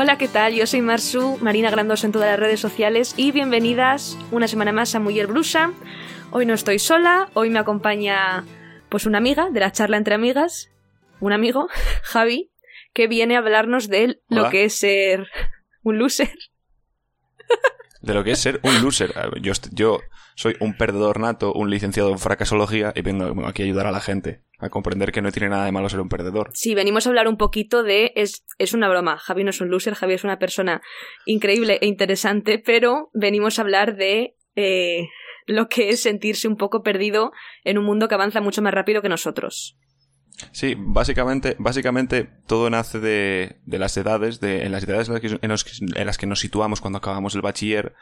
Hola, ¿qué tal? Yo soy Marsu, Marina Grandoso en todas las redes sociales y bienvenidas una semana más a Mujer Brusa. Hoy no estoy sola, hoy me acompaña pues una amiga de la charla entre amigas, un amigo, Javi, que viene a hablarnos de lo que es ser un loser. De lo que es ser un loser. Yo, yo soy un perdedor nato, un licenciado en fracasología y vengo aquí a ayudar a la gente a comprender que no tiene nada de malo ser un perdedor. Sí, venimos a hablar un poquito de... Es, es una broma, Javi no es un loser, Javi es una persona increíble e interesante, pero venimos a hablar de eh, lo que es sentirse un poco perdido en un mundo que avanza mucho más rápido que nosotros. Sí, básicamente, básicamente todo nace de, de las edades, de, en las edades en las, que, en las que nos situamos cuando acabamos el bachiller,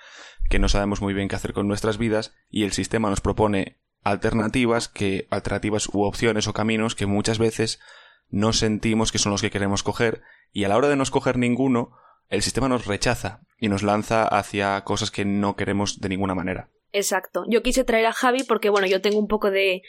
que no sabemos muy bien qué hacer con nuestras vidas, y el sistema nos propone alternativas que alternativas u opciones o caminos que muchas veces no sentimos que son los que queremos coger y a la hora de no escoger ninguno el sistema nos rechaza y nos lanza hacia cosas que no queremos de ninguna manera. Exacto. Yo quise traer a Javi porque bueno, yo tengo un poco de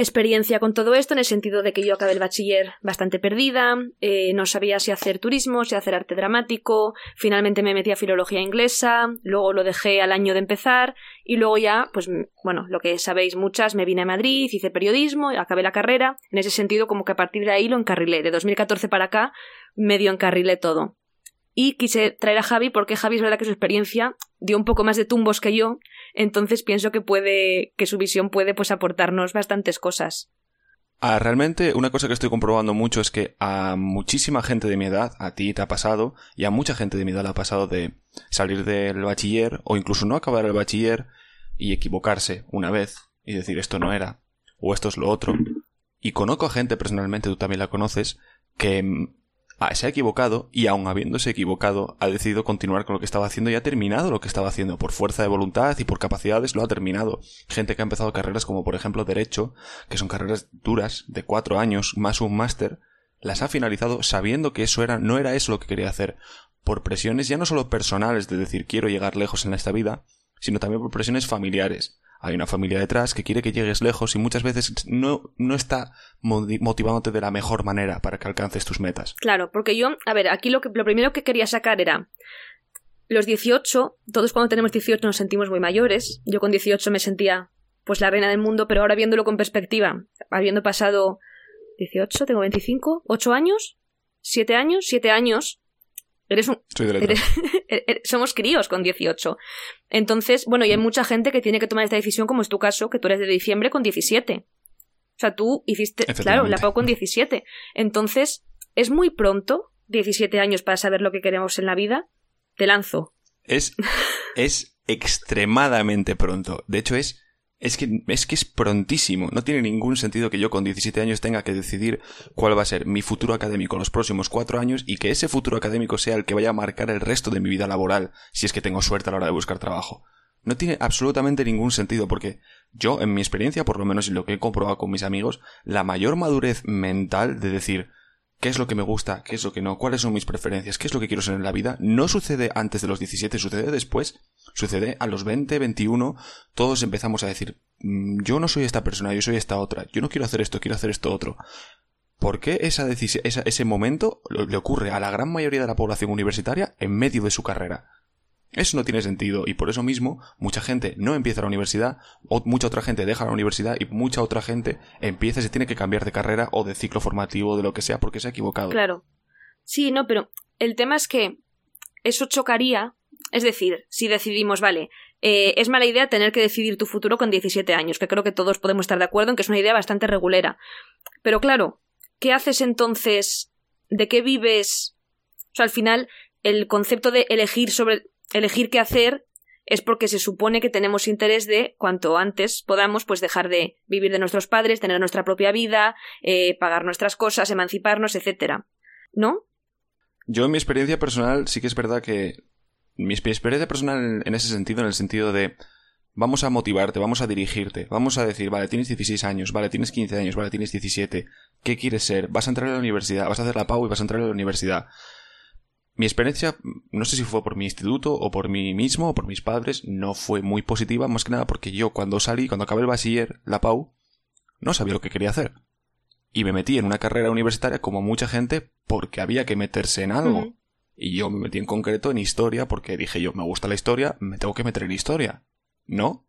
experiencia con todo esto en el sentido de que yo acabé el bachiller bastante perdida, eh, no sabía si hacer turismo, si hacer arte dramático, finalmente me metí a filología inglesa, luego lo dejé al año de empezar y luego ya, pues bueno, lo que sabéis muchas, me vine a Madrid, hice periodismo, acabé la carrera, en ese sentido como que a partir de ahí lo encarrilé, de 2014 para acá medio encarrilé todo. Y quise traer a Javi porque Javi es verdad que su experiencia dio un poco más de tumbos que yo, entonces pienso que puede, que su visión puede pues aportarnos bastantes cosas. Ah, realmente una cosa que estoy comprobando mucho es que a muchísima gente de mi edad, a ti te ha pasado, y a mucha gente de mi edad le ha pasado de salir del bachiller o incluso no acabar el bachiller y equivocarse una vez y decir esto no era o esto es lo otro. Y conozco a gente personalmente, tú también la conoces, que Ah, se ha equivocado y aun habiéndose equivocado ha decidido continuar con lo que estaba haciendo y ha terminado lo que estaba haciendo. Por fuerza de voluntad y por capacidades lo ha terminado. Gente que ha empezado carreras como por ejemplo Derecho, que son carreras duras de cuatro años más un máster, las ha finalizado sabiendo que eso era, no era eso lo que quería hacer, por presiones ya no solo personales de decir quiero llegar lejos en esta vida, sino también por presiones familiares hay una familia detrás que quiere que llegues lejos y muchas veces no, no está motivándote de la mejor manera para que alcances tus metas. Claro, porque yo, a ver, aquí lo, que, lo primero que quería sacar era los 18, todos cuando tenemos 18 nos sentimos muy mayores. Yo con 18 me sentía pues la reina del mundo, pero ahora viéndolo con perspectiva, habiendo pasado 18, tengo 25, 8 años, 7 años, 7 años, Eres un. Er, er, somos críos con 18. Entonces, bueno, y hay mucha gente que tiene que tomar esta decisión, como es tu caso, que tú eres de diciembre con 17. O sea, tú hiciste. Claro, la pago con 17. Entonces, es muy pronto, 17 años, para saber lo que queremos en la vida. Te lanzo. Es. es extremadamente pronto. De hecho, es es que, es que es prontísimo. No tiene ningún sentido que yo con 17 años tenga que decidir cuál va a ser mi futuro académico los próximos cuatro años y que ese futuro académico sea el que vaya a marcar el resto de mi vida laboral, si es que tengo suerte a la hora de buscar trabajo. No tiene absolutamente ningún sentido porque yo, en mi experiencia, por lo menos en lo que he comprobado con mis amigos, la mayor madurez mental de decir, qué es lo que me gusta, qué es lo que no, cuáles son mis preferencias, qué es lo que quiero ser en la vida, no sucede antes de los 17, sucede después. Sucede a los 20, 21, todos empezamos a decir, mm, yo no soy esta persona, yo soy esta otra, yo no quiero hacer esto, quiero hacer esto otro. ¿Por qué esa ese momento le ocurre a la gran mayoría de la población universitaria en medio de su carrera? Eso no tiene sentido y por eso mismo mucha gente no empieza la universidad, o mucha otra gente deja la universidad y mucha otra gente empieza y se tiene que cambiar de carrera o de ciclo formativo de lo que sea porque se ha equivocado. Claro. Sí, no, pero el tema es que eso chocaría, es decir, si decidimos, vale, eh, es mala idea tener que decidir tu futuro con 17 años, que creo que todos podemos estar de acuerdo en que es una idea bastante regulera. Pero claro, ¿qué haces entonces? ¿De qué vives? O sea, al final, el concepto de elegir sobre elegir qué hacer es porque se supone que tenemos interés de cuanto antes podamos pues dejar de vivir de nuestros padres, tener nuestra propia vida, eh, pagar nuestras cosas, emanciparnos, etcétera. ¿No? Yo en mi experiencia personal sí que es verdad que mi experiencia personal en ese sentido, en el sentido de vamos a motivarte, vamos a dirigirte, vamos a decir, vale, tienes 16 años, vale, tienes 15 años, vale, tienes 17, ¿qué quieres ser? Vas a entrar a la universidad, vas a hacer la PAU y vas a entrar a la universidad. Mi experiencia, no sé si fue por mi instituto o por mí mismo o por mis padres, no fue muy positiva, más que nada porque yo cuando salí, cuando acabé el bachiller, la PAU, no sabía lo que quería hacer. Y me metí en una carrera universitaria como mucha gente porque había que meterse en algo. Y yo me metí en concreto en historia porque dije yo, me gusta la historia, me tengo que meter en historia. ¿No?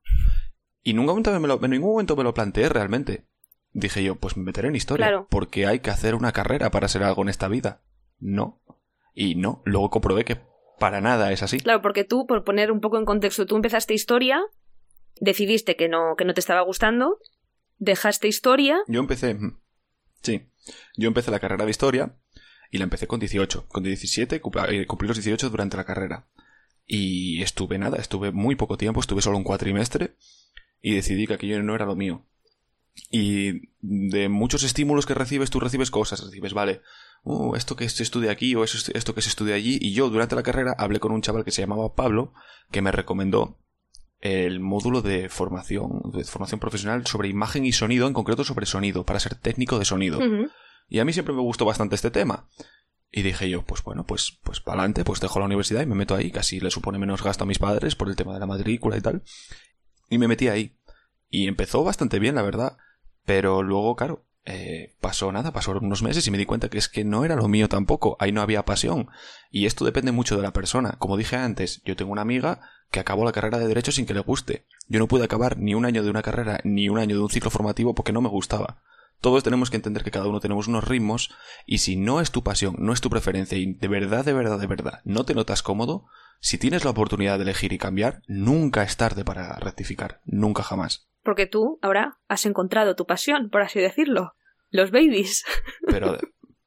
Y nunca me lo, en ningún momento me lo planteé realmente. Dije yo, pues me meteré en historia. Porque hay que hacer una carrera para ser algo en esta vida. No. Y no. Luego comprobé que para nada es así. Claro, porque tú, por poner un poco en contexto, tú empezaste historia, decidiste que no, que no te estaba gustando, dejaste historia. Yo empecé. Sí. Yo empecé la carrera de historia y la empecé con 18. Con 17 eh, cumplí los 18 durante la carrera. Y estuve nada, estuve muy poco tiempo, estuve solo un cuatrimestre y decidí que aquello no era lo mío. Y de muchos estímulos que recibes, tú recibes cosas. Recibes, vale, uh, esto que se estudia aquí o esto que se estudia allí. Y yo durante la carrera hablé con un chaval que se llamaba Pablo, que me recomendó el módulo de formación, de formación profesional sobre imagen y sonido, en concreto sobre sonido, para ser técnico de sonido. Y a mí siempre me gustó bastante este tema. Y dije yo, pues bueno, pues, pues para adelante, pues dejo la universidad y me meto ahí, casi le supone menos gasto a mis padres por el tema de la matrícula y tal. Y me metí ahí. Y empezó bastante bien, la verdad. Pero luego, claro, eh, pasó nada, pasó unos meses y me di cuenta que es que no era lo mío tampoco, ahí no había pasión. Y esto depende mucho de la persona. Como dije antes, yo tengo una amiga que acabó la carrera de Derecho sin que le guste. Yo no pude acabar ni un año de una carrera ni un año de un ciclo formativo porque no me gustaba. Todos tenemos que entender que cada uno tenemos unos ritmos y si no es tu pasión, no es tu preferencia y de verdad, de verdad, de verdad no te notas cómodo, si tienes la oportunidad de elegir y cambiar, nunca es tarde para rectificar, nunca jamás. Porque tú ahora has encontrado tu pasión, por así decirlo, los babies. Pero,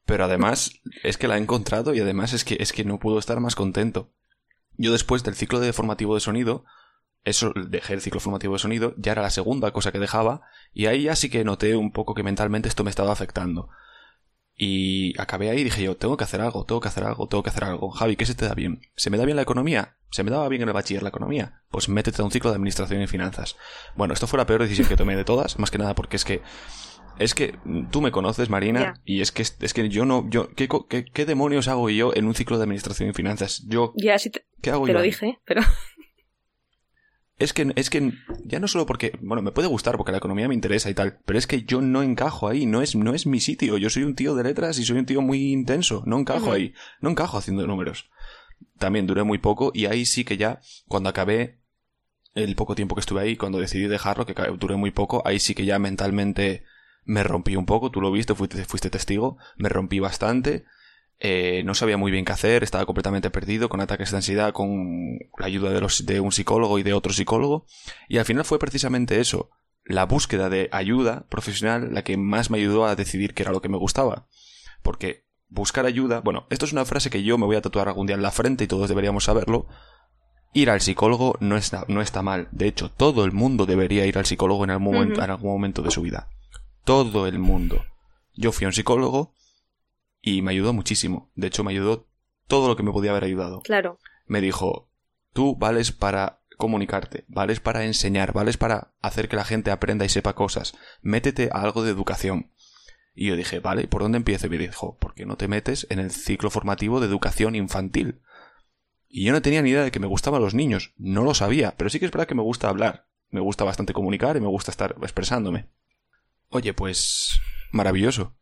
pero además es que la he encontrado y además es que, es que no puedo estar más contento. Yo después del ciclo de formativo de sonido eso dejé el ciclo formativo de sonido, ya era la segunda cosa que dejaba, y ahí ya sí que noté un poco que mentalmente esto me estaba afectando. Y acabé ahí y dije yo, tengo que hacer algo, tengo que hacer algo, tengo que hacer algo. Javi, ¿qué se te da bien? ¿Se me da bien la economía? ¿Se me daba bien en el bachiller la economía? Pues métete a un ciclo de administración y finanzas. Bueno, esto fue la peor decisión que tomé de todas, más que nada porque es que es que tú me conoces, Marina, y es que es que yo no, yo, ¿qué, ¿qué, demonios hago yo en un ciclo de administración y finanzas? Yo, ya, te, ¿qué hago te lo dije, pero es que, es que ya no solo porque, bueno, me puede gustar porque la economía me interesa y tal, pero es que yo no encajo ahí, no es, no es mi sitio. Yo soy un tío de letras y soy un tío muy intenso, no encajo ahí, no encajo haciendo números. También duré muy poco y ahí sí que ya, cuando acabé el poco tiempo que estuve ahí, cuando decidí dejarlo, que duré muy poco, ahí sí que ya mentalmente me rompí un poco, tú lo viste, fuiste, fuiste testigo, me rompí bastante eh, no sabía muy bien qué hacer, estaba completamente perdido, con ataques de ansiedad, con la ayuda de, los, de un psicólogo y de otro psicólogo. Y al final fue precisamente eso, la búsqueda de ayuda profesional la que más me ayudó a decidir qué era lo que me gustaba. Porque buscar ayuda, bueno, esto es una frase que yo me voy a tatuar algún día en la frente y todos deberíamos saberlo. Ir al psicólogo no está, no está mal. De hecho, todo el mundo debería ir al psicólogo en algún, momento, en algún momento de su vida. Todo el mundo. Yo fui a un psicólogo y me ayudó muchísimo. De hecho, me ayudó todo lo que me podía haber ayudado. Claro. Me dijo, tú vales para comunicarte, vales para enseñar, vales para hacer que la gente aprenda y sepa cosas. Métete a algo de educación. Y yo dije, vale, ¿por dónde empiezo? Y me dijo, ¿por qué no te metes en el ciclo formativo de educación infantil? Y yo no tenía ni idea de que me gustaban los niños, no lo sabía, pero sí que es verdad que me gusta hablar, me gusta bastante comunicar y me gusta estar expresándome. Oye, pues maravilloso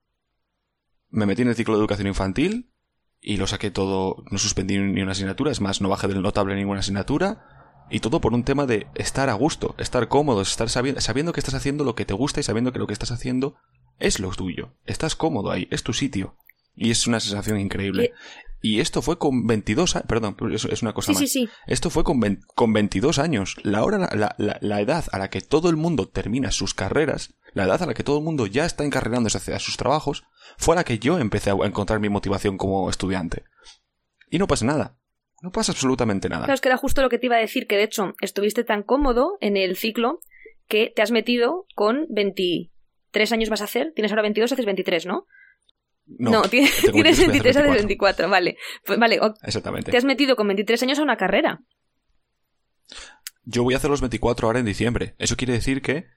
me metí en el ciclo de educación infantil y lo saqué todo, no suspendí ni una asignatura, es más, no bajé del notable ninguna asignatura. Y todo por un tema de estar a gusto, estar cómodo, estar sabiendo, sabiendo que estás haciendo lo que te gusta y sabiendo que lo que estás haciendo es lo tuyo. Estás cómodo ahí, es tu sitio. Y es una sensación increíble. Y esto fue con 22 años. Perdón, es, es una cosa más. Sí, sí. Esto fue con, con 22 años. La, hora, la, la, la, edad a la que todo el mundo termina sus carreras, la edad a la que todo el mundo ya está encarrerándose hacia sus trabajos, fue a la que yo empecé a encontrar mi motivación como estudiante. Y no pasa nada. No pasa absolutamente nada. Claro, es que era justo lo que te iba a decir, que de hecho estuviste tan cómodo en el ciclo que te has metido con 23 años vas a hacer, tienes ahora 22, haces 23, ¿no? No, tienes, 23, haces 24, vale. Pues, vale, Exactamente. Te has metido con 23 años a una carrera. Yo voy a hacer los 24 ahora en diciembre. Eso quiere decir que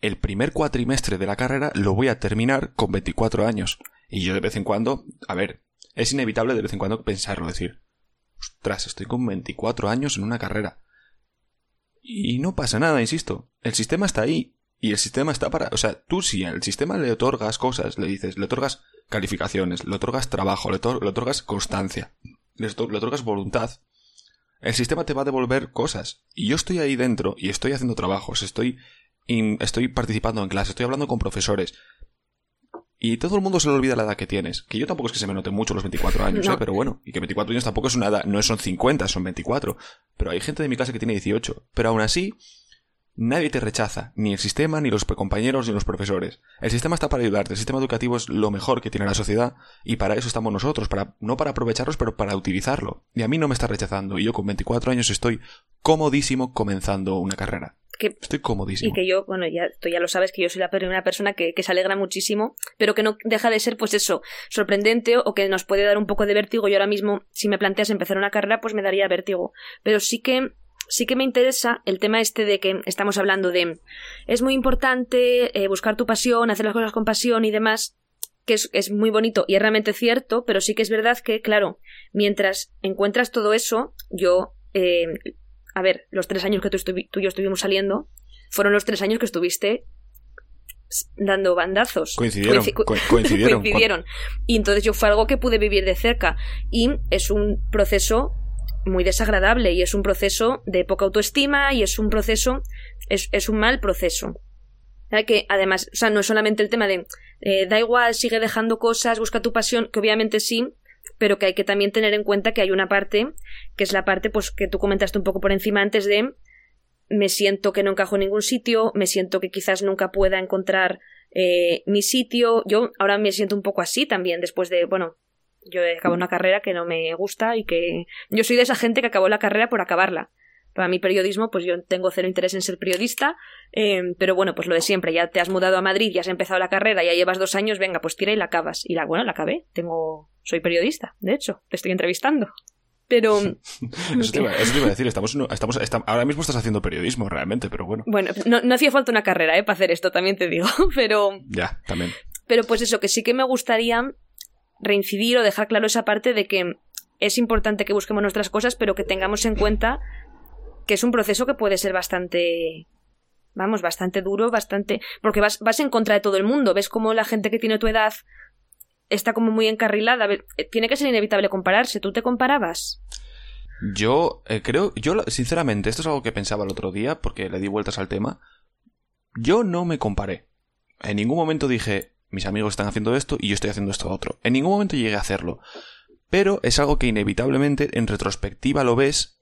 el primer cuatrimestre de la carrera lo voy a terminar con 24 años. Y yo de vez en cuando, a ver, es inevitable de vez en cuando pensarlo, decir, ostras, estoy con 24 años en una carrera. Y no pasa nada, insisto. El sistema está ahí. Y el sistema está para... O sea, tú si al sistema le otorgas cosas, le dices, le otorgas calificaciones, le otorgas trabajo, le, otorgas constancia, le otorgas voluntad, el sistema te va a devolver cosas. Y yo estoy ahí dentro y estoy haciendo trabajos, estoy, estoy participando en clases, estoy hablando con profesores. Y todo el mundo se le olvida la edad que tienes. Que yo tampoco es que se me note mucho los 24 años, ¿eh? pero bueno. Y que 24 años tampoco es una edad, no son 50, son 24. Pero hay gente de mi clase que tiene 18. Pero aún así, Nadie te rechaza, ni el sistema, ni los compañeros, ni los profesores. El sistema está para ayudarte, el sistema educativo es lo mejor que tiene la sociedad y para eso estamos nosotros, para, no para aprovecharlos, pero para utilizarlo. Y a mí no me está rechazando y yo con 24 años estoy comodísimo comenzando una carrera. Estoy comodísimo. Y que yo, bueno, ya, tú ya lo sabes que yo soy la primera persona que, que se alegra muchísimo, pero que no deja de ser, pues eso, sorprendente o que nos puede dar un poco de vértigo. Yo ahora mismo, si me planteas empezar una carrera, pues me daría vértigo. Pero sí que sí que me interesa el tema este de que estamos hablando de es muy importante eh, buscar tu pasión, hacer las cosas con pasión y demás, que es, muy bonito y es realmente cierto, pero sí que es verdad que, claro, mientras encuentras todo eso, yo, eh, a ver, los tres años que tú, tú y yo estuvimos saliendo, fueron los tres años que estuviste dando bandazos. Coincidieron. coincidieron. coincidieron. Y entonces yo fue algo que pude vivir de cerca. Y es un proceso muy desagradable y es un proceso de poca autoestima y es un proceso, es, es un mal proceso. Que además, o sea, no es solamente el tema de eh, da igual, sigue dejando cosas, busca tu pasión, que obviamente sí, pero que hay que también tener en cuenta que hay una parte, que es la parte pues que tú comentaste un poco por encima antes de me siento que no encajo en ningún sitio, me siento que quizás nunca pueda encontrar eh, mi sitio. Yo ahora me siento un poco así también, después de, bueno, yo he acabado una carrera que no me gusta y que yo soy de esa gente que acabó la carrera por acabarla. Para mi periodismo, pues yo tengo cero interés en ser periodista, em, pero bueno, pues lo de siempre, ya te has mudado a Madrid, ya has empezado la carrera, ya llevas dos años, venga, pues tira y la acabas. Y la, bueno, la acabé, tengo, soy periodista, de hecho, te estoy entrevistando. Pero. eso, te iba, a decir, estamos, estamos, ahora mismo estás haciendo periodismo realmente, pero bueno. Bueno, no, no hacía falta una carrera, ¿eh? Para hacer esto, también te digo, pero. Ya, también. Pero pues eso, que sí que me gustaría reincidir o dejar claro esa parte de que es importante que busquemos nuestras cosas, pero que tengamos en cuenta que es un proceso que puede ser bastante vamos, bastante duro, bastante porque vas, vas en contra de todo el mundo, ves como la gente que tiene tu edad está como muy encarrilada, tiene que ser inevitable compararse, ¿tú te comparabas? Yo eh, creo, yo sinceramente, esto es algo que pensaba el otro día porque le di vueltas al tema. Yo no me comparé. En ningún momento dije, mis amigos están haciendo esto y yo estoy haciendo esto otro. En ningún momento llegué a hacerlo. Pero es algo que inevitablemente en retrospectiva lo ves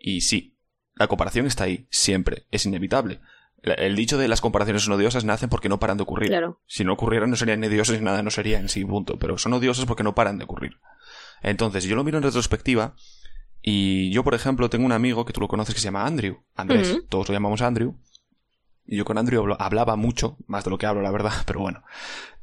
y sí, la comparación está ahí, siempre, es inevitable. El dicho de las comparaciones son odiosas nacen porque no paran de ocurrir. Si no ocurrieran no serían ni odiosas ni nada, no sería en sí, punto. Pero son odiosas porque no paran de ocurrir. Entonces, yo lo miro en retrospectiva y yo, por ejemplo, tengo un amigo que tú lo conoces que se llama Andrew. Andrés, todos lo llamamos Andrew. Y yo con Andrew hablaba mucho, más de lo que hablo, la verdad, pero bueno.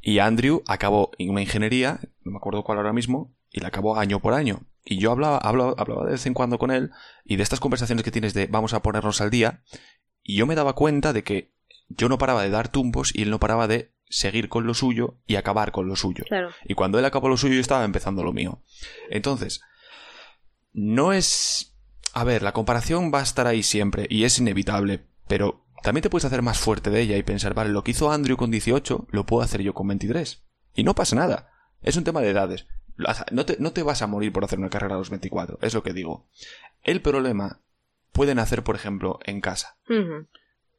Y Andrew acabó en una ingeniería, no me acuerdo cuál ahora mismo, y la acabó año por año. Y yo hablaba, hablaba, hablaba de vez en cuando con él, y de estas conversaciones que tienes de vamos a ponernos al día, y yo me daba cuenta de que yo no paraba de dar tumbos y él no paraba de seguir con lo suyo y acabar con lo suyo. Y cuando él acabó lo suyo, yo estaba empezando lo mío. Entonces, no es... A ver, la comparación va a estar ahí siempre y es inevitable, pero también te puedes hacer más fuerte de ella y pensar, vale, lo que hizo Andrew con 18, lo puedo hacer yo con 23. Y no pasa nada. Es un tema de edades. No te, no te vas a morir por hacer una carrera a los 24, es lo que digo. El problema puede nacer, por ejemplo, en casa.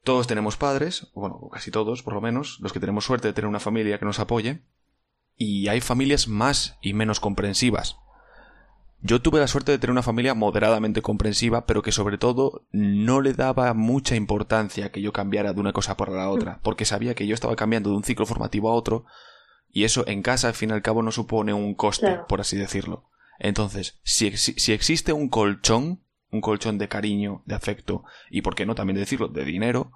Todos tenemos padres, bueno, casi todos, por lo menos, los que tenemos suerte de tener una familia que nos apoye, y hay familias más y menos comprensivas. Yo tuve la suerte de tener una familia moderadamente comprensiva, pero que sobre todo no le daba mucha importancia que yo cambiara de una cosa por la otra, porque sabía que yo estaba cambiando de un ciclo formativo a otro, y eso en casa al fin y al cabo no supone un coste, por así decirlo. Entonces, si, si, existe un colchón, un colchón de cariño, de afecto, y por qué no también decirlo, de dinero,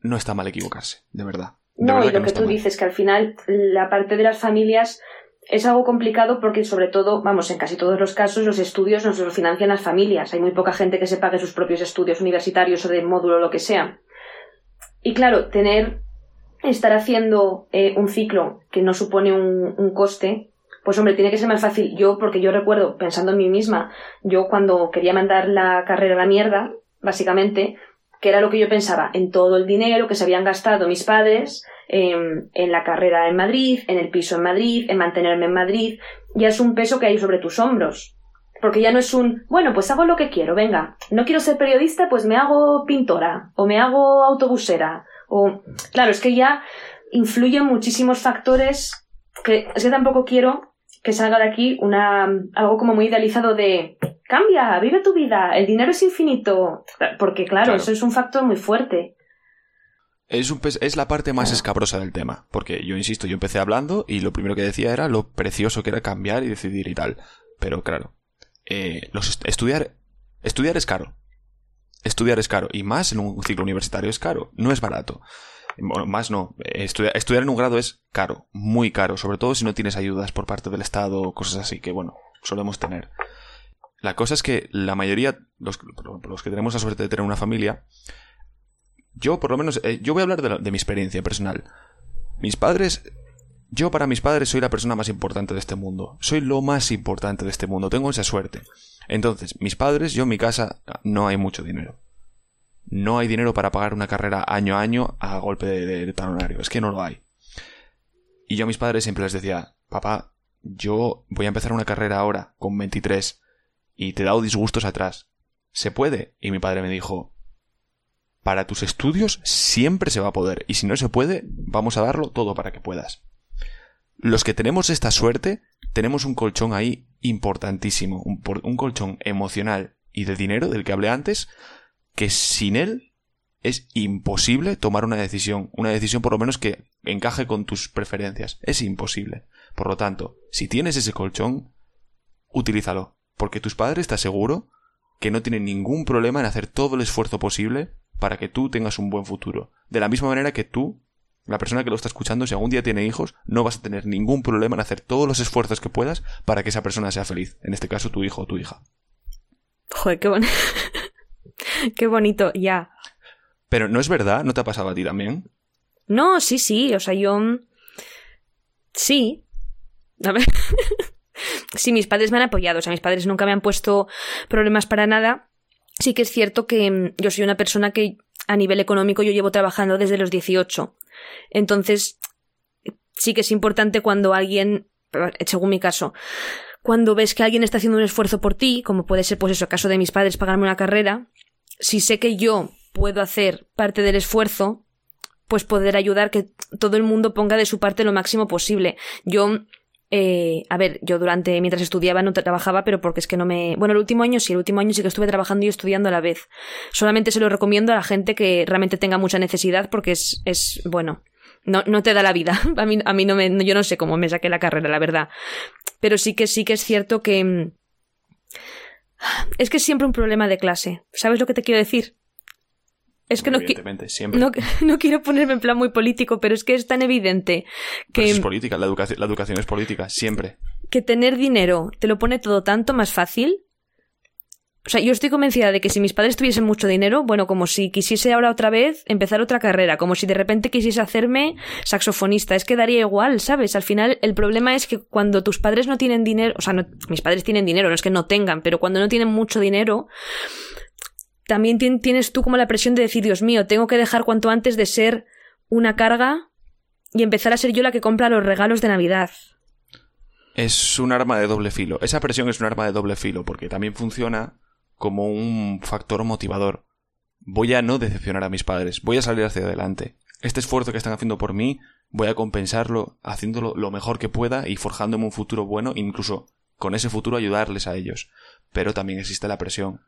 no está mal equivocarse, de verdad. no, y lo que, tú dices, que al final la parte de las familias es algo complicado porque, sobre todo, vamos, en casi todos los casos, los estudios nos los financian las familias. Hay muy poca gente que se pague sus propios estudios universitarios o de módulo o lo que sea. Y claro, tener, estar haciendo eh, un ciclo que no supone un, coste, pues hombre, tiene que ser más fácil. Yo, porque yo recuerdo, pensando en mí misma, yo cuando quería mandar la carrera a la mierda, básicamente, que era lo que yo pensaba, en todo el dinero que se habían gastado mis padres, en, la carrera en Madrid, en el piso en Madrid, en mantenerme en Madrid, ya es un peso que hay sobre tus hombros. Porque ya no es un, bueno, pues hago lo que quiero, venga, no quiero ser periodista, pues me hago pintora, o me hago autobusera, o... Claro, es que ya influyen muchísimos factores que es que tampoco quiero que salga de aquí una algo como muy idealizado de cambia, vive tu vida, el dinero es infinito, porque claro, eso es un factor muy fuerte. Es, un, es la parte más escabrosa del tema, porque yo insisto, yo empecé hablando y lo primero que decía era lo precioso que era cambiar y decidir y tal. Pero claro, eh, los, estudiar, estudiar es caro. Estudiar es caro, y más en un ciclo universitario es caro, no es barato. Bueno, más no. Estudiar, en un grado es caro, muy caro, sobre todo si no tienes ayudas por parte del Estado o cosas así que, bueno, solemos tener. La cosa es que la mayoría, los, los que tenemos la suerte de tener una familia, yo por lo menos, eh, yo voy a hablar de mi experiencia personal. Mis padres yo para mis padres soy la persona más importante de este mundo. Soy lo más importante de este mundo. Tengo esa suerte. Entonces, mis padres, yo en mi casa no hay mucho dinero. No hay dinero para pagar una carrera año a año a golpe de, talonario. Es que no lo hay. Y yo a mis padres siempre les decía, papá, yo voy a empezar una carrera ahora, con 23, y te he dado disgustos atrás. ¿Se puede? Y mi padre me dijo, para tus estudios siempre se va a poder, y si no se puede, vamos a darlo todo para que puedas. Los que tenemos esta suerte, tenemos un colchón ahí importantísimo, un, un colchón emocional y de dinero del que hablé antes, que sin él es imposible tomar una decisión, una decisión por lo menos que encaje con tus preferencias. Es imposible. Por lo tanto, si tienes ese colchón, utilízalo, porque tus padres te aseguro que no tienen ningún problema en hacer todo el esfuerzo posible para que tú tengas un buen futuro. De la misma manera que tú, la persona que lo está escuchando, si algún día tiene hijos, no vas a tener ningún problema en hacer todos los esfuerzos que puedas para que esa persona sea feliz. En este caso, tu hijo o tu hija. Joder, qué bonito. Qué bonito, ya. Pero no es verdad, ¿no te ha pasado a ti también? No, sí, sí, o sea, yo... Sí. A ver. sí, mis padres me han apoyado, o sea, mis padres nunca me han puesto problemas para nada. Sí que es cierto que mm, yo soy una persona que a nivel económico yo llevo trabajando desde los 18. Entonces, sí que es importante cuando alguien, según mi caso, cuando ves que alguien está haciendo un esfuerzo por ti, como puede ser pues eso, caso de mis padres pagarme una carrera, si sé que yo puedo hacer parte del esfuerzo, pues poder ayudar que todo el mundo ponga de su parte lo máximo posible. Yo, eh, a ver, yo durante, mientras estudiaba no trabajaba, pero porque es que no me... Bueno, el último año sí, el último año sí que estuve trabajando y estudiando a la vez. Solamente se lo recomiendo a la gente que realmente tenga mucha necesidad porque es, es bueno, no, no te da la vida. A mí, a mí no me, yo no sé cómo me saqué la carrera, la verdad. Pero sí que sí que es cierto que, mm, es que es siempre un problema de clase. ¿Sabes lo que te quiero decir? Es que no, no, no, quiero ponerme en plan muy político, pero es que es tan evidente que... es política, la educación, la educación es política, siempre. Que tener dinero te lo pone todo tanto más fácil o sea, yo estoy convencida de que si mis padres tuviesen mucho dinero, bueno, como si quisiese ahora otra vez empezar otra carrera, como si de repente quisiese hacerme saxofonista, es que daría igual, ¿sabes? Al final el problema es que cuando tus padres no tienen dinero, o sea, mis padres tienen dinero, no es que no tengan, pero cuando no tienen mucho dinero, también tienes tú como la presión de decir, Dios mío, tengo que dejar cuanto antes de ser una carga y empezar a ser yo la que compra los regalos de Navidad. Es un arma de doble filo. Esa presión es un arma de doble filo, porque también funciona como un factor motivador. Voy a no decepcionar a mis padres, voy a salir hacia adelante. Este esfuerzo que están haciendo por mí, voy a compensarlo haciéndolo lo mejor que pueda y forjándome un futuro bueno, incluso con ese futuro ayudarles a ellos. Pero también existe la presión.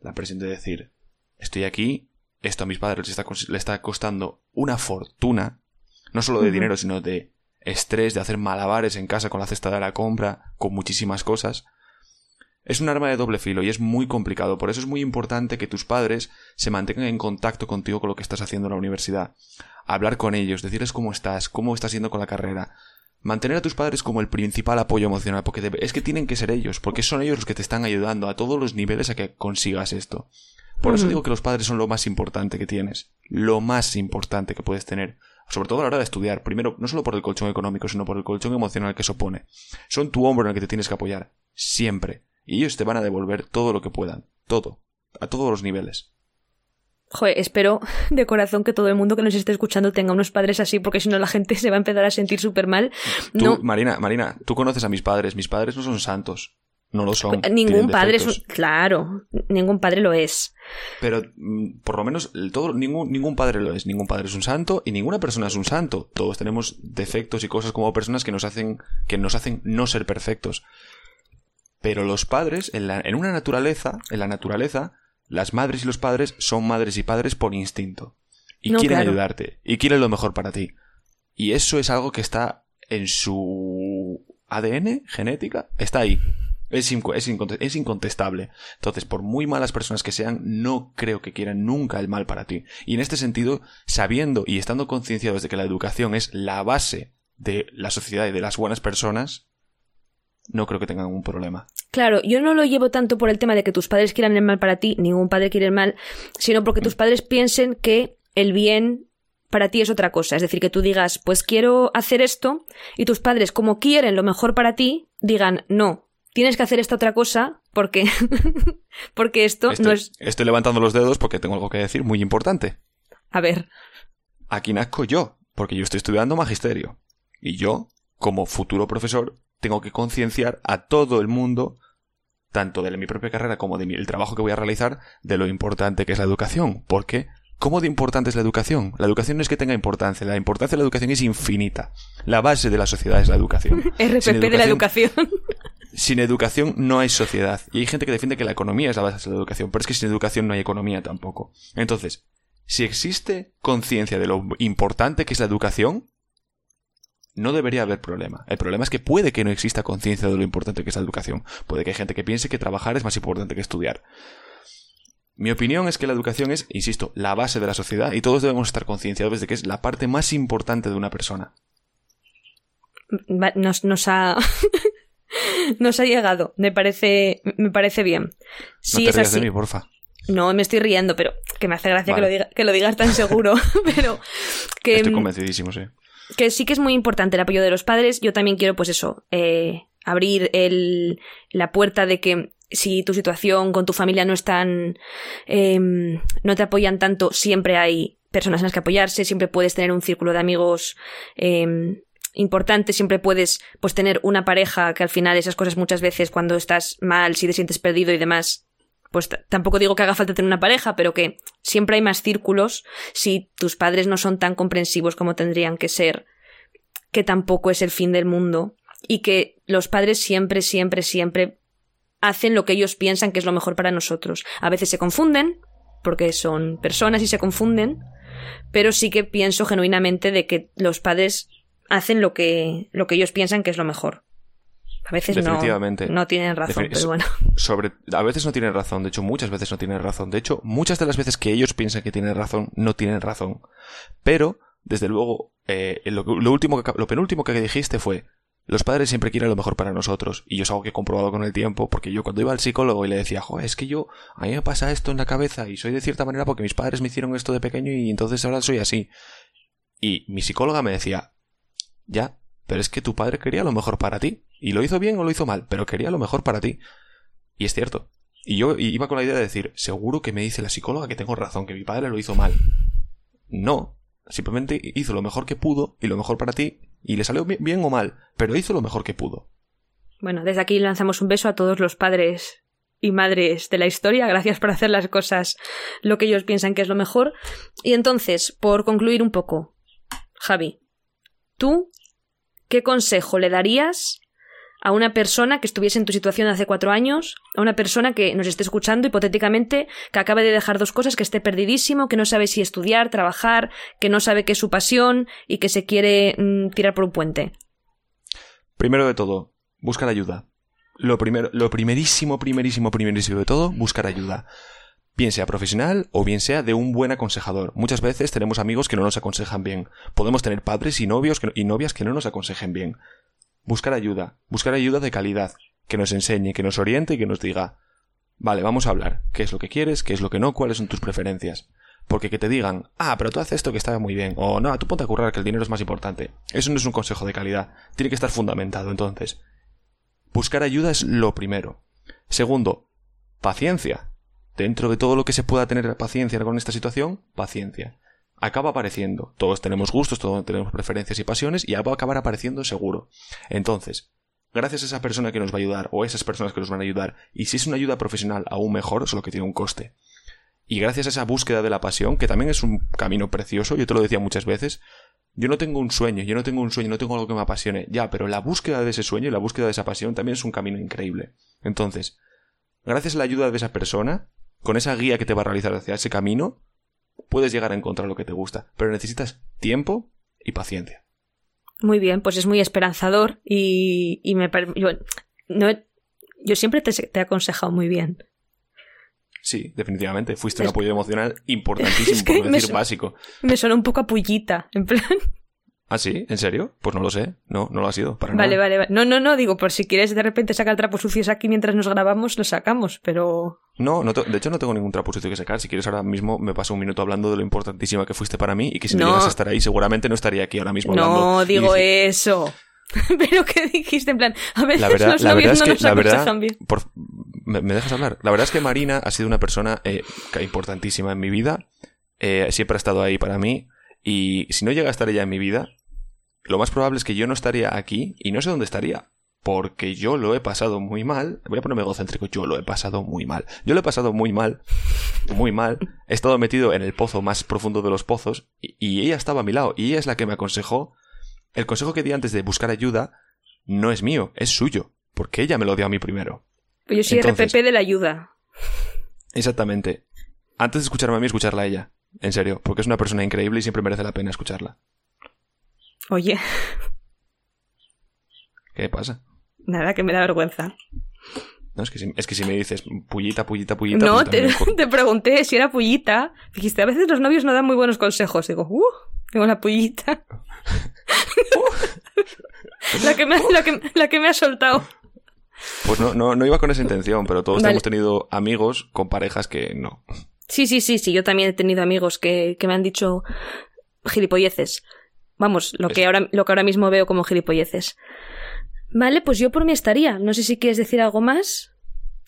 La presión de decir, estoy aquí, esto a mis padres les está, está costando una fortuna, no solo de dinero, sino de estrés, de hacer malabares en casa con la cesta de la compra, con muchísimas cosas. Es un arma de doble filo y es muy complicado, por eso es muy importante que tus padres se mantengan en contacto contigo con lo que estás haciendo en la universidad. Hablar con ellos, decirles cómo estás, cómo estás yendo con la carrera. Mantener a tus padres como el principal apoyo emocional, porque es que tienen que ser ellos, porque son ellos los que te están ayudando a todos los niveles a que consigas esto. Por eso digo que los padres son lo más importante que tienes, lo más importante que puedes tener, sobre todo a la hora de estudiar, primero, no solo por el colchón económico, sino por el colchón emocional que eso pone. Son tu hombro en el que te tienes que apoyar, siempre. Y ellos te van a devolver todo lo que puedan. Todo. A todos los niveles. Joder, espero de corazón que todo el mundo que nos esté escuchando tenga unos padres así, porque si no la gente se va a empezar a sentir súper mal. no... Marina, Marina, tú conoces a mis padres. Mis padres no son santos. no lo son. Ningún padre es claro, ningún padre lo es. Pero mm, por lo menos todo, ningún, ningún padre lo es. Ningún padre es un santo y ninguna persona es un santo. Todos tenemos defectos y cosas como personas que nos hacen, que nos hacen no ser perfectos. Pero los padres, en, la, en una naturaleza, en la naturaleza, las madres y los padres son madres y padres por instinto. Y quieren ayudarte. Y quieren lo mejor para ti. Y eso es algo que está en su ADN, genética, está ahí. Es, es, incontestable. Entonces, por muy malas personas que sean, no creo que quieran nunca el mal para ti. Y en este sentido, sabiendo y estando concienciados de que la educación es la base de la sociedad y de las buenas personas, no creo que tengan un problema. Claro, yo no lo llevo tanto por el tema de que tus padres quieran el mal para ti, ningún padre quiere el mal, sino porque tus mm. padres piensen que el bien para ti es otra cosa. Es decir, que tú digas, pues quiero hacer esto, y tus padres, como quieren lo mejor para ti, digan, no, tienes que hacer esta otra cosa porque, porque esto no es... Estoy levantando los dedos porque tengo algo que decir muy importante. A ver. Aquí nazco yo, porque yo estoy estudiando magisterio. Y yo, como futuro profesor, tengo que concienciar a todo el mundo, tanto de mi propia carrera como del trabajo que voy a realizar, de lo importante que es la educación. Porque ¿Cómo de importante es la educación? La educación no es que tenga importancia, la importancia de la educación es infinita. La base de la sociedad es la educación. RPP de la educación. Sin educación no hay sociedad. Y hay gente que defiende que la economía es la base de la educación, pero es que sin educación no hay economía tampoco. Entonces, si existe conciencia de lo importante que es la educación, no debería haber problema. El problema es que puede que no exista conciencia de lo importante que es la educación. Puede que hay gente que piense que trabajar es más importante que estudiar. Mi opinión es que la educación es, insisto, la base de la sociedad y todos debemos estar concienciados de que es la parte más importante de una persona. Nos, nos ha. nos ha llegado. Me parece, me parece bien. Sí, no te es así. De mí, porfa. No, me estoy riendo, pero que me hace gracia que, lo diga, que lo digas tan seguro. pero que. Estoy convencidísimo, sí. Que sí que es muy importante el apoyo de los padres. Yo también quiero, pues eso, eh, abrir el, la puerta de que si tu situación con tu familia no están, em, no te apoyan tanto, siempre hay personas en las que apoyarse, siempre puedes tener un círculo de amigos eh, importante, siempre puedes pues tener una pareja que al final esas cosas muchas veces cuando estás mal, si te sientes perdido y demás, pues tampoco digo que haga falta tener una pareja, pero que siempre hay más círculos si tus padres no son tan comprensivos como tendrían que ser, que tampoco es el fin del mundo y que los padres siempre, siempre, siempre hacen lo que ellos piensan que es lo mejor para nosotros. A veces se confunden, porque son personas y se confunden, pero sí que pienso genuinamente de que los padres hacen lo que, lo que ellos piensan que es lo mejor. A veces No, no tienen razón, pero bueno. Sobre, a veces no tienen razón, de hecho muchas veces no tienen razón. De hecho, muchas de las veces que ellos piensan que tienen razón, no tienen razón. Pero, desde luego, eh, lo, último lo penúltimo que dijiste fue, los padres siempre quieren lo mejor para nosotros, y yo es algo que he comprobado con el tiempo, porque yo cuando iba al psicólogo y le decía, joder, es que yo, a mí me pasa esto en la cabeza, y soy de cierta manera porque mis padres me hicieron esto de pequeño y entonces ahora soy así. Y mi psicóloga me decía, ya, pero es que tu padre quería lo mejor para ti, y lo hizo bien o lo hizo mal, pero quería lo mejor para ti. Y es cierto. Y yo iba con la idea de decir, seguro que me dice la psicóloga que tengo razón, que mi padre lo hizo mal. No, simplemente hizo lo mejor que pudo y lo mejor para ti y le salió bien, o mal, pero hizo lo mejor que pudo. Bueno, desde aquí lanzamos un beso a todos los padres y madres de la historia. Gracias por hacer las cosas lo que ellos piensan que es lo mejor. Y entonces, por concluir un poco, Javi, ¿tú qué consejo le darías a una persona que estuviese en tu situación hace cuatro años, a una persona que nos esté escuchando hipotéticamente, que acabe de dejar dos cosas, que esté perdidísimo, que no sabe si estudiar, trabajar, que no sabe qué es su pasión y que se quiere mm, tirar por un puente? Primero de todo, buscar ayuda. Lo lo primerísimo, primerísimo, primerísimo de todo, buscar ayuda. Bien sea profesional o bien sea de un buen aconsejador. Muchas veces tenemos amigos que no nos aconsejan bien. Podemos tener padres y novios y novias que no nos aconsejen bien buscar ayuda, buscar ayuda de calidad, que nos enseñe, que nos oriente y que nos diga, vale, vamos a hablar, qué es lo que quieres, qué es lo que no, cuáles son tus preferencias. Porque que te digan, ah, pero tú haces esto que está muy bien, o no, tú ponte a currar que el dinero es más importante. Eso no es un consejo de calidad, tiene que estar fundamentado entonces. Buscar ayuda es lo primero. Segundo, paciencia. Dentro de todo lo que se pueda tener paciencia con esta situación, paciencia acaba apareciendo. Todos tenemos gustos, todos tenemos preferencias y pasiones y va a acabar apareciendo seguro. Entonces, gracias a esa persona que nos va a ayudar o esas personas que nos van a ayudar, y si es una ayuda profesional aún mejor, solo que tiene un coste. Y gracias a esa búsqueda de la pasión, que también es un camino precioso, yo te lo decía muchas veces, yo no tengo un sueño, yo no tengo un sueño, no tengo algo que me apasione, ya, pero la búsqueda de ese sueño y la búsqueda de esa pasión también es un camino increíble. Entonces, gracias a la ayuda de esa persona, con esa guía que te va a realizar hacia ese camino, puedes llegar a encontrar lo que te gusta, pero necesitas tiempo y paciencia. Muy bien, pues es muy esperanzador y, y me yo, no, yo siempre te, te he aconsejado muy bien. Sí, definitivamente. Fuiste un apoyo emocional importantísimo, por decir básico. Me suena un poco a pullita, en plan. ¿Ah, sí? ¿En serio? Pues no lo sé. No, no lo ha sido. Para vale, nada. vale, vale. No, no, no. Digo, por si quieres de repente sacar trapos sucios aquí mientras nos grabamos, lo sacamos, pero. No, no de hecho no tengo ningún trapo sucio que sacar. Si quieres ahora mismo me paso un minuto hablando de lo importantísima que fuiste para mí y que si no, llegas a estar ahí seguramente no estaría aquí ahora mismo hablando. No, digo eso. Pero ¿qué dijiste? En plan, a veces la verdad, los la verdad es que, la verdad, me, dejas hablar? La verdad es que Marina ha sido una persona eh, importantísima en mi vida. Eh, siempre ha estado ahí para mí. Y si no llega a estar ella en mi vida, lo más probable es que yo no estaría aquí y no sé dónde estaría. Porque yo lo he pasado muy mal. Voy a ponerme egocéntrico. Yo lo he pasado muy mal. Yo lo he pasado muy mal. Muy mal. He estado metido en el pozo más profundo de los pozos. Y, y ella estaba a mi lado. Y ella es la que me aconsejó el consejo que di antes de buscar ayuda no es mío, es suyo, porque ella me lo dio a mí primero. Pues yo soy RPP de la ayuda. Exactamente. Antes de escucharme a mí, escucharla a ella. En serio, porque es una persona increíble y siempre merece la pena escucharla. Oye. ¿Qué pasa? Nada, que me da vergüenza. No, es que si, es que si me dices pullita, pullita, pullita. No, pues te, te, pregunté si era pullita. Dijiste, a veces los novios no dan muy buenos consejos. Digo, uh, tengo la pullita. la, que me, la, que, me ha soltado. Pues no, no, no iba con esa intención, pero todos hemos tenido amigos con parejas que no. Sí, sí, sí, sí. Yo también he tenido amigos que, me han dicho gilipolleces. Vamos, lo que, ahora, lo que ahora mismo veo como gilipolleces. Vale, pues yo por mí estaría. No sé si quieres decir algo más.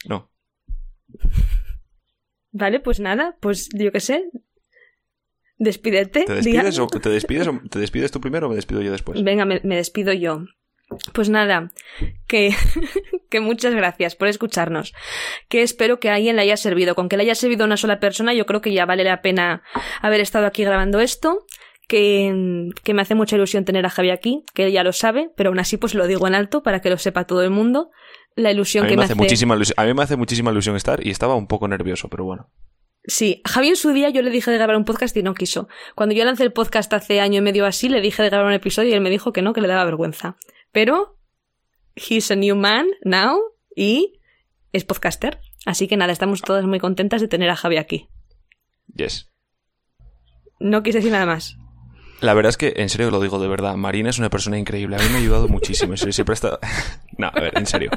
No. Vale, pues nada, pues yo qué sé. Despídete. ¿Te despides, o, te, despides te despides tú primero o me despido yo después? Venga, me, despido yo. Pues nada, que, que, muchas gracias por escucharnos. Que espero que a alguien le haya servido. Con que le haya servido a una sola persona, yo creo que ya vale la pena haber estado aquí grabando esto. Que, que me hace mucha ilusión tener a Javi aquí, que él ya lo sabe, pero aún así pues lo digo en alto para que lo sepa todo el mundo. La ilusión que me, hace, Muchísima a mí me hace muchísima ilusión estar y estaba un poco nervioso, pero bueno. Sí, Javi en su día yo le dije de grabar un podcast y no quiso. Cuando yo lancé el podcast hace año y medio así, le dije de grabar un episodio y él me dijo que no, que le daba vergüenza. Pero, he's a new man now y es podcaster. Así que nada, estamos todas muy contentas de tener a Javi aquí. Yes. No quise decir nada más. La verdad es que, en serio lo digo de verdad, Marina es una persona increíble. A mí me ha ayudado muchísimo. En serio, siempre está... no, a ver, en serio.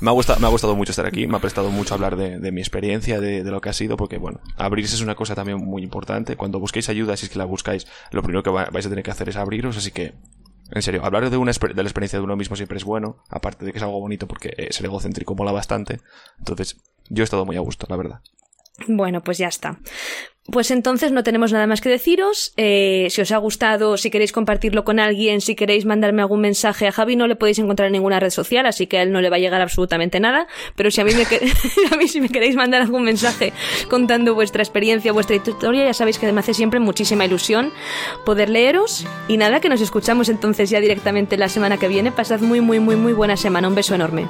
Me ha, gustado, me ha gustado mucho estar aquí, me ha prestado mucho hablar de, mi experiencia, de, lo que ha sido, porque bueno, abrirse es una cosa también muy importante. Cuando busquéis ayuda, si es que la buscáis, lo primero que vais a tener que hacer es abriros, así que, en serio, hablar de, una, de la experiencia de uno mismo siempre es bueno, aparte de que es algo bonito porque ser egocéntrico mola bastante. Entonces, yo he estado muy a gusto, la verdad. Bueno, pues ya está. Pues entonces no tenemos nada más que deciros. Eh, si os ha gustado, si queréis compartirlo con alguien, si queréis mandarme algún mensaje a Javi, no le podéis encontrar en ninguna red social, así que a él no le va a llegar absolutamente nada. Pero si a mí, me si me queréis mandar algún mensaje contando vuestra experiencia, vuestra historia, ya sabéis que me hace siempre muchísima ilusión poder leeros. Y nada, que nos escuchamos entonces ya directamente la semana que viene. Pasad muy, muy, muy, muy buena semana. Un beso enorme.